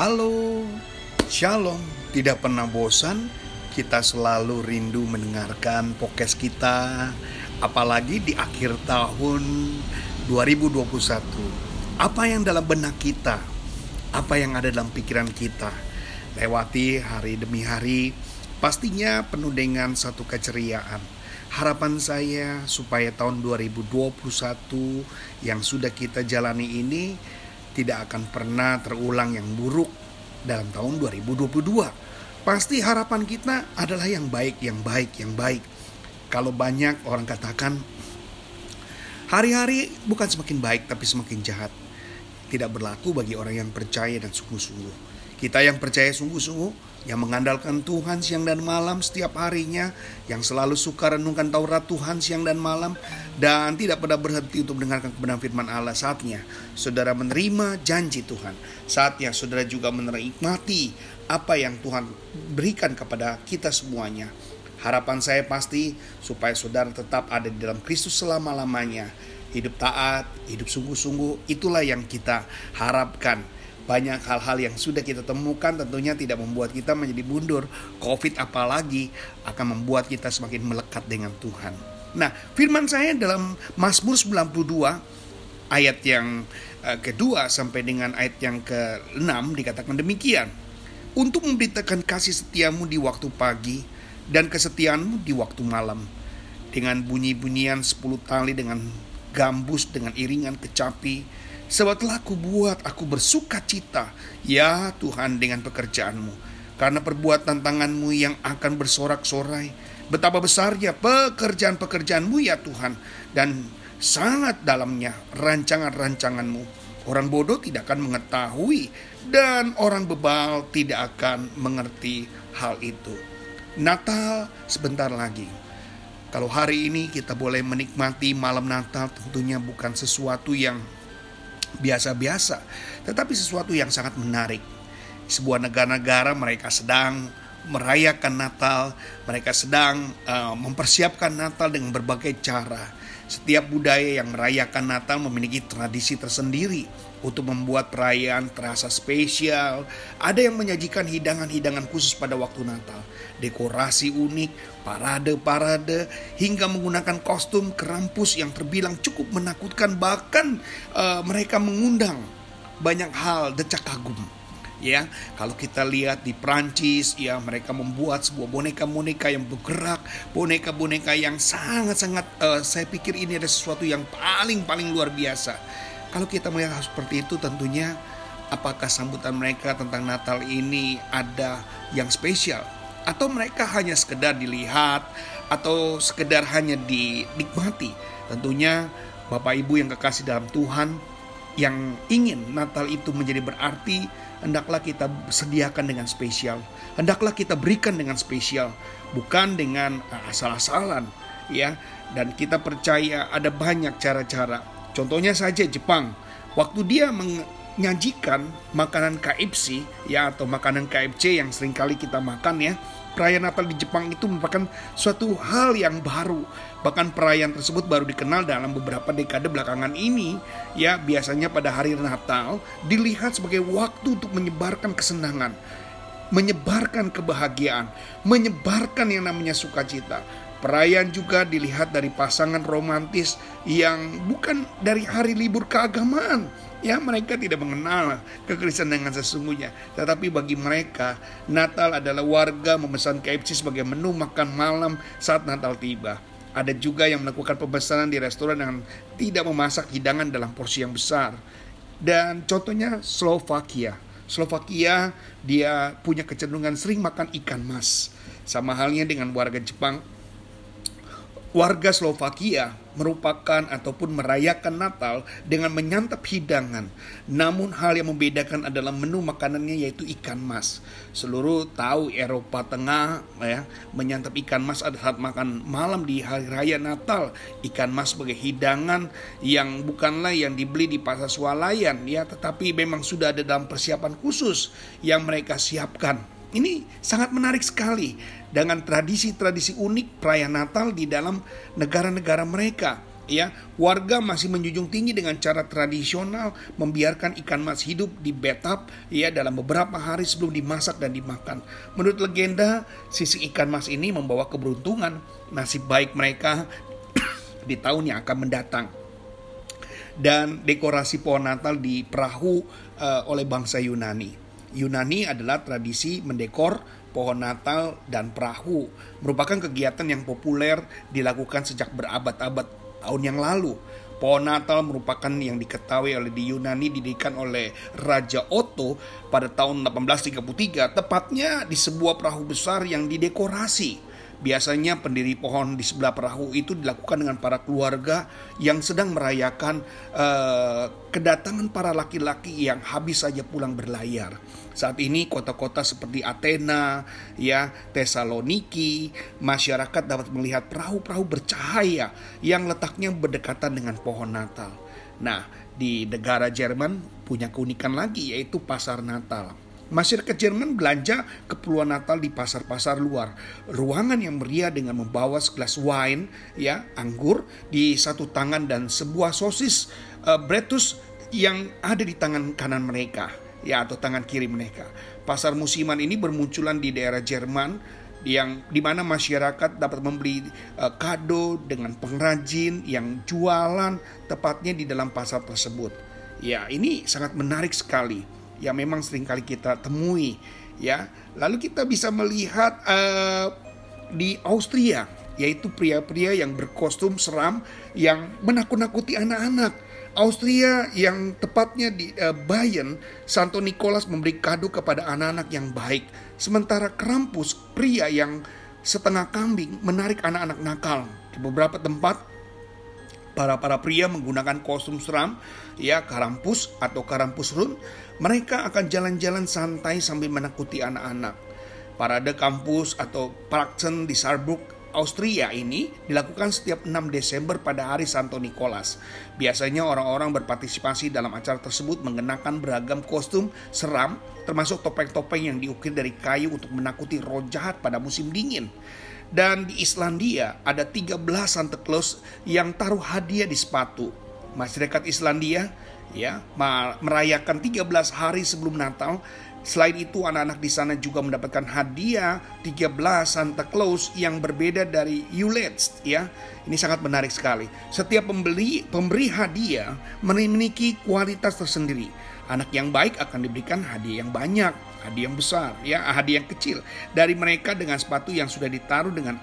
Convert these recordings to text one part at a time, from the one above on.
Halo, Shalom. Tidak pernah bosan, kita selalu rindu mendengarkan podcast kita, apalagi di akhir tahun 2021. Apa yang dalam benak kita? Apa yang ada dalam pikiran kita? Lewati hari demi hari, pastinya penuh dengan satu keceriaan. Harapan saya supaya tahun 2021 yang sudah kita jalani ini tidak akan pernah terulang yang buruk dalam tahun 2022. Pasti harapan kita adalah yang baik, yang baik, yang baik. Kalau banyak orang katakan hari-hari bukan semakin baik tapi semakin jahat. Tidak berlaku bagi orang yang percaya dan sungguh-sungguh. Kita yang percaya sungguh-sungguh yang mengandalkan Tuhan siang dan malam setiap harinya, yang selalu suka renungkan Taurat Tuhan siang dan malam, dan tidak pernah berhenti untuk mendengarkan kebenaran firman Allah saatnya. Saudara menerima janji Tuhan, saatnya saudara juga menikmati apa yang Tuhan berikan kepada kita semuanya. Harapan saya pasti supaya saudara tetap ada di dalam Kristus selama-lamanya. Hidup taat, hidup sungguh-sungguh, itulah yang kita harapkan banyak hal-hal yang sudah kita temukan tentunya tidak membuat kita menjadi mundur. Covid apalagi akan membuat kita semakin melekat dengan Tuhan. Nah, firman saya dalam Mazmur 92 ayat yang uh, kedua sampai dengan ayat yang ke-6 dikatakan demikian. Untuk memberitakan kasih setiamu di waktu pagi dan kesetiaanmu di waktu malam. Dengan bunyi-bunyian sepuluh tali dengan gambus dengan iringan kecapi Sebab telah aku buat aku bersuka cita, ya Tuhan dengan pekerjaanmu. Karena perbuatan tanganmu yang akan bersorak-sorai. Betapa besarnya pekerjaan-pekerjaanmu ya Tuhan. Dan sangat dalamnya rancangan-rancanganmu. Orang bodoh tidak akan mengetahui dan orang bebal tidak akan mengerti hal itu. Natal sebentar lagi. Kalau hari ini kita boleh menikmati malam Natal tentunya bukan sesuatu yang biasa-biasa, tetapi sesuatu yang sangat menarik. Sebuah negara-negara mereka sedang merayakan Natal, mereka sedang uh, mempersiapkan Natal dengan berbagai cara. Setiap budaya yang merayakan Natal memiliki tradisi tersendiri untuk membuat perayaan terasa spesial. Ada yang menyajikan hidangan-hidangan khusus pada waktu Natal, dekorasi unik, parade-parade, hingga menggunakan kostum kerampus yang terbilang cukup menakutkan. Bahkan uh, mereka mengundang banyak hal decak kagum ya. Kalau kita lihat di Prancis ya mereka membuat sebuah boneka-boneka yang bergerak boneka-boneka yang sangat-sangat uh, saya pikir ini ada sesuatu yang paling-paling luar biasa. Kalau kita melihat seperti itu tentunya apakah sambutan mereka tentang Natal ini ada yang spesial? Atau mereka hanya sekedar dilihat atau sekedar hanya dinikmati tentunya Bapak Ibu yang kekasih dalam Tuhan yang ingin Natal itu menjadi berarti hendaklah kita sediakan dengan spesial. Hendaklah kita berikan dengan spesial, bukan dengan uh, asal-asalan, ya. Dan kita percaya ada banyak cara-cara. Contohnya saja Jepang, waktu dia menyajikan makanan KFC ya atau makanan KFC yang sering kali kita makan ya perayaan Natal di Jepang itu merupakan suatu hal yang baru. Bahkan perayaan tersebut baru dikenal dalam beberapa dekade belakangan ini. Ya, biasanya pada hari Natal dilihat sebagai waktu untuk menyebarkan kesenangan, menyebarkan kebahagiaan, menyebarkan yang namanya sukacita. Perayaan juga dilihat dari pasangan romantis yang bukan dari hari libur keagamaan. Ya mereka tidak mengenal kekristenan dengan sesungguhnya. Tetapi bagi mereka Natal adalah warga memesan KFC sebagai menu makan malam saat Natal tiba. Ada juga yang melakukan pemesanan di restoran dengan tidak memasak hidangan dalam porsi yang besar. Dan contohnya Slovakia. Slovakia dia punya kecenderungan sering makan ikan mas. Sama halnya dengan warga Jepang warga Slovakia merupakan ataupun merayakan Natal dengan menyantap hidangan. Namun hal yang membedakan adalah menu makanannya yaitu ikan mas. Seluruh tahu Eropa Tengah ya menyantap ikan mas ada saat makan malam di hari raya Natal. Ikan mas sebagai hidangan yang bukanlah yang dibeli di pasar swalayan ya, tetapi memang sudah ada dalam persiapan khusus yang mereka siapkan ini sangat menarik sekali dengan tradisi-tradisi unik perayaan Natal di dalam negara-negara mereka. ya warga masih menjunjung tinggi dengan cara tradisional membiarkan ikan mas hidup di bathtub ya dalam beberapa hari sebelum dimasak dan dimakan. Menurut legenda, sisi ikan mas ini membawa keberuntungan nasib baik mereka di tahun yang akan mendatang. Dan dekorasi pohon Natal di perahu uh, oleh bangsa Yunani. Yunani adalah tradisi mendekor pohon Natal dan perahu merupakan kegiatan yang populer dilakukan sejak berabad-abad tahun yang lalu. Pohon Natal merupakan yang diketahui oleh di Yunani didirikan oleh Raja Otto pada tahun 1833 tepatnya di sebuah perahu besar yang didekorasi. Biasanya pendiri pohon di sebelah perahu itu dilakukan dengan para keluarga yang sedang merayakan uh, kedatangan para laki-laki yang habis saja pulang berlayar. Saat ini kota-kota seperti Athena, ya, Tesaloniki, masyarakat dapat melihat perahu-perahu bercahaya yang letaknya berdekatan dengan pohon Natal. Nah, di negara Jerman punya keunikan lagi yaitu pasar Natal. Masyarakat Jerman belanja keperluan Natal di pasar-pasar luar. Ruangan yang meriah dengan membawa segelas wine, ya, anggur di satu tangan dan sebuah sosis uh, bretus yang ada di tangan kanan mereka ya atau tangan kiri mereka. Pasar musiman ini bermunculan di daerah Jerman yang di mana masyarakat dapat membeli uh, kado dengan pengrajin yang jualan tepatnya di dalam pasar tersebut. Ya, ini sangat menarik sekali. Ya, memang sering kali kita temui. Ya, lalu kita bisa melihat uh, di Austria, yaitu pria-pria yang berkostum seram yang menakut-nakuti anak-anak Austria yang tepatnya di uh, Bayern, Santo Nicholas memberi kado kepada anak-anak yang baik. Sementara Krampus, pria yang setengah kambing, menarik anak-anak nakal. Di beberapa tempat, para para pria menggunakan kostum seram, ya Krampus atau Krampus Run. Mereka akan jalan-jalan santai sambil menakuti anak-anak. Parade kampus atau Praxen di Saarbrück Austria ini dilakukan setiap 6 Desember pada hari Santo Nicholas. Biasanya orang-orang berpartisipasi dalam acara tersebut mengenakan beragam kostum seram termasuk topeng-topeng yang diukir dari kayu untuk menakuti roh jahat pada musim dingin. Dan di Islandia ada 13 Santa Claus yang taruh hadiah di sepatu. Masyarakat Islandia ya merayakan 13 hari sebelum Natal Selain itu anak-anak di sana juga mendapatkan hadiah 13 Santa Claus yang berbeda dari Yulet's ya. Ini sangat menarik sekali. Setiap pembeli pemberi hadiah memiliki kualitas tersendiri. Anak yang baik akan diberikan hadiah yang banyak, hadiah yang besar ya, hadiah yang kecil dari mereka dengan sepatu yang sudah ditaruh dengan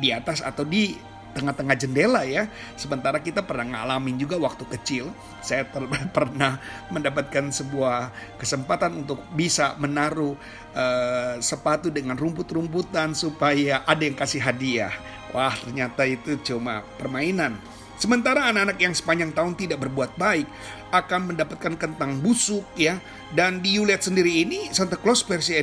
di atas atau di tengah-tengah jendela ya. Sementara kita pernah ngalamin juga waktu kecil, saya pernah mendapatkan sebuah kesempatan untuk bisa menaruh uh, sepatu dengan rumput-rumputan supaya ada yang kasih hadiah. Wah, ternyata itu cuma permainan. Sementara anak-anak yang sepanjang tahun tidak berbuat baik akan mendapatkan kentang busuk ya. Dan di Yulet sendiri ini Santa Claus versi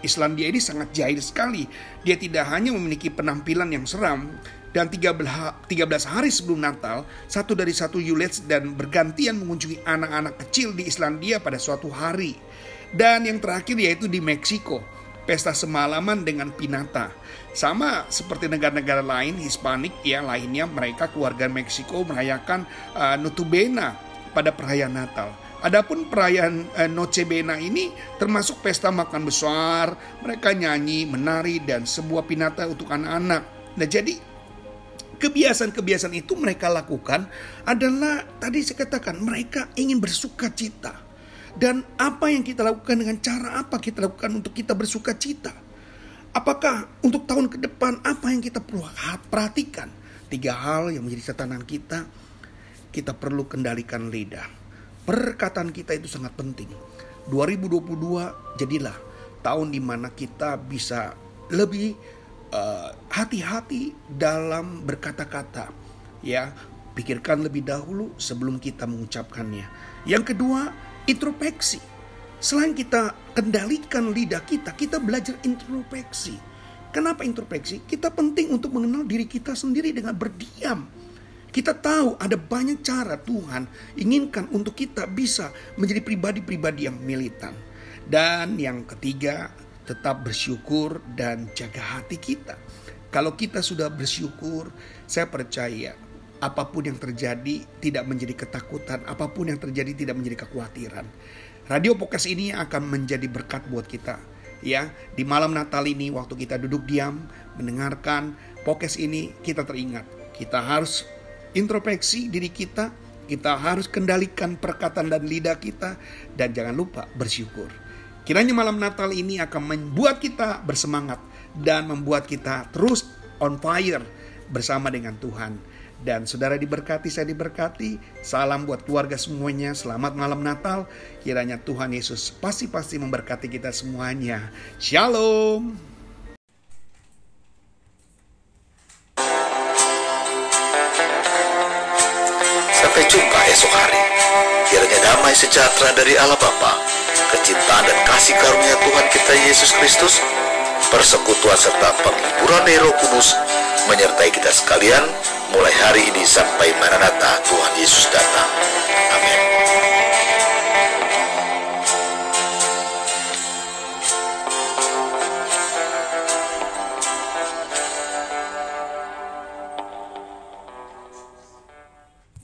Islandia ini sangat jahil sekali. Dia tidak hanya memiliki penampilan yang seram, dan 13, 13 hari sebelum Natal, satu dari satu Yulets dan bergantian mengunjungi anak-anak kecil di Islandia pada suatu hari. Dan yang terakhir yaitu di Meksiko, pesta semalaman dengan pinata. Sama seperti negara-negara lain Hispanik ya lainnya mereka keluarga Meksiko merayakan uh, Nutubena pada perayaan Natal. Adapun perayaan uh, Noche Bena ini termasuk pesta makan besar, mereka nyanyi, menari dan sebuah pinata untuk anak-anak. Nah, jadi kebiasaan-kebiasaan itu mereka lakukan adalah tadi saya katakan mereka ingin bersuka cita. Dan apa yang kita lakukan dengan cara apa kita lakukan untuk kita bersuka cita? Apakah untuk tahun ke depan apa yang kita perlu perhatikan? Tiga hal yang menjadi catatan kita. Kita perlu kendalikan lidah. Perkataan kita itu sangat penting. 2022 jadilah tahun di mana kita bisa lebih Eh, hati-hati uh, dalam berkata-kata ya. Pikirkan lebih dahulu sebelum kita mengucapkannya. Yang kedua introspeksi selain kita kendalikan lidah kita kita belajar introspeksi kenapa introspeksi kita penting untuk mengenal diri kita sendiri dengan berdiam. Kita tahu ada banyak cara Tuhan inginkan untuk kita bisa menjadi pribadi-pribadi yang militan. Dan yang ketiga, tetap bersyukur dan jaga hati kita. Kalau kita sudah bersyukur, saya percaya apa pun yang terjadi tidak menjadi ketakutan, apa pun yang terjadi tidak menjadi kekhawatiran. Radio podcast ini akan menjadi berkat buat kita. Ya, di malam Natal ini waktu kita duduk diam mendengarkan podcast ini kita teringat kita harus introspeksi diri kita, kita harus kendalikan perkataan dan lidah kita dan jangan lupa bersyukur. Kiranya malam Natal ini akan membuat kita bersemangat dan membuat kita terus on fire bersama dengan Tuhan. Dan saudara diberkati, saya diberkati. Salam buat keluarga semuanya. Selamat malam Natal. Kiranya Tuhan Yesus pasti-pasti memberkati kita semuanya. Shalom. Sampai jumpa esok hari. Kiranya damai sejahtera dari Allah kasih karunia Tuhan kita Yesus Kristus, persekutuan serta penghiburan Roh Kudus menyertai kita sekalian mulai hari ini sampai Maranatha Tuhan Yesus datang. Amin.